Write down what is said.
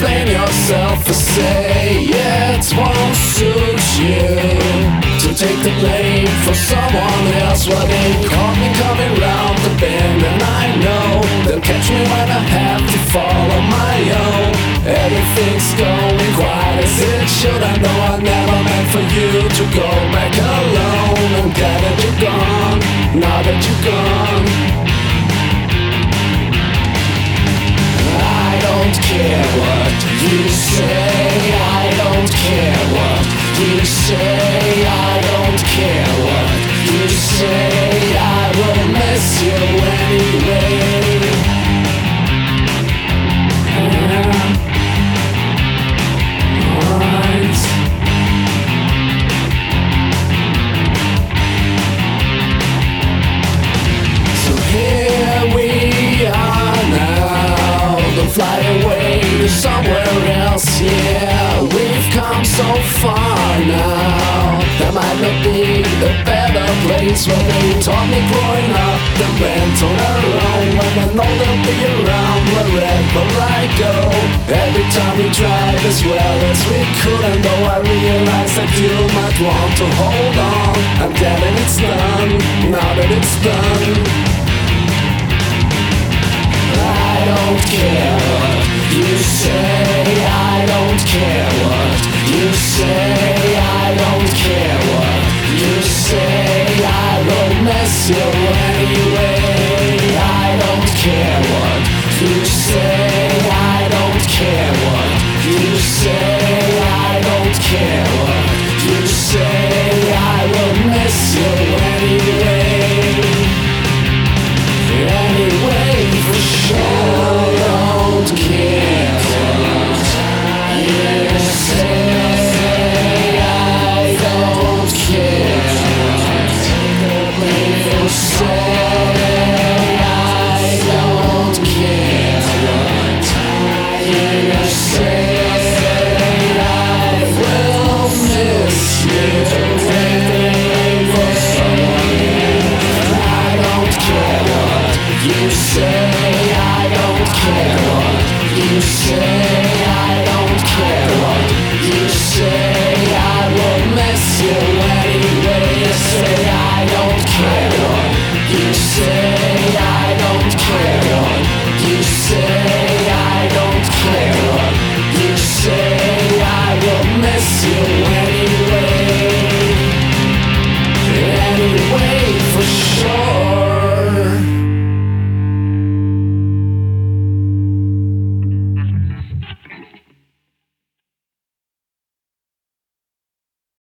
explain yourself or say it won't suit you. To take the blame for someone else Well they caught me coming round the bend And I know they'll catch me when I have to fall on my own. Everything's going quiet, as it should. I know I never meant for you to go back alone. I'm glad that you're gone, now that you're gone. Care what you say. I don't care what you say place Where they taught me growing up on our own When I know they'll be around Wherever I go. Every time we tried as well as we could And though I realize that you might want to hold on. I'm glad that it's done Now that it's done miss care what you say.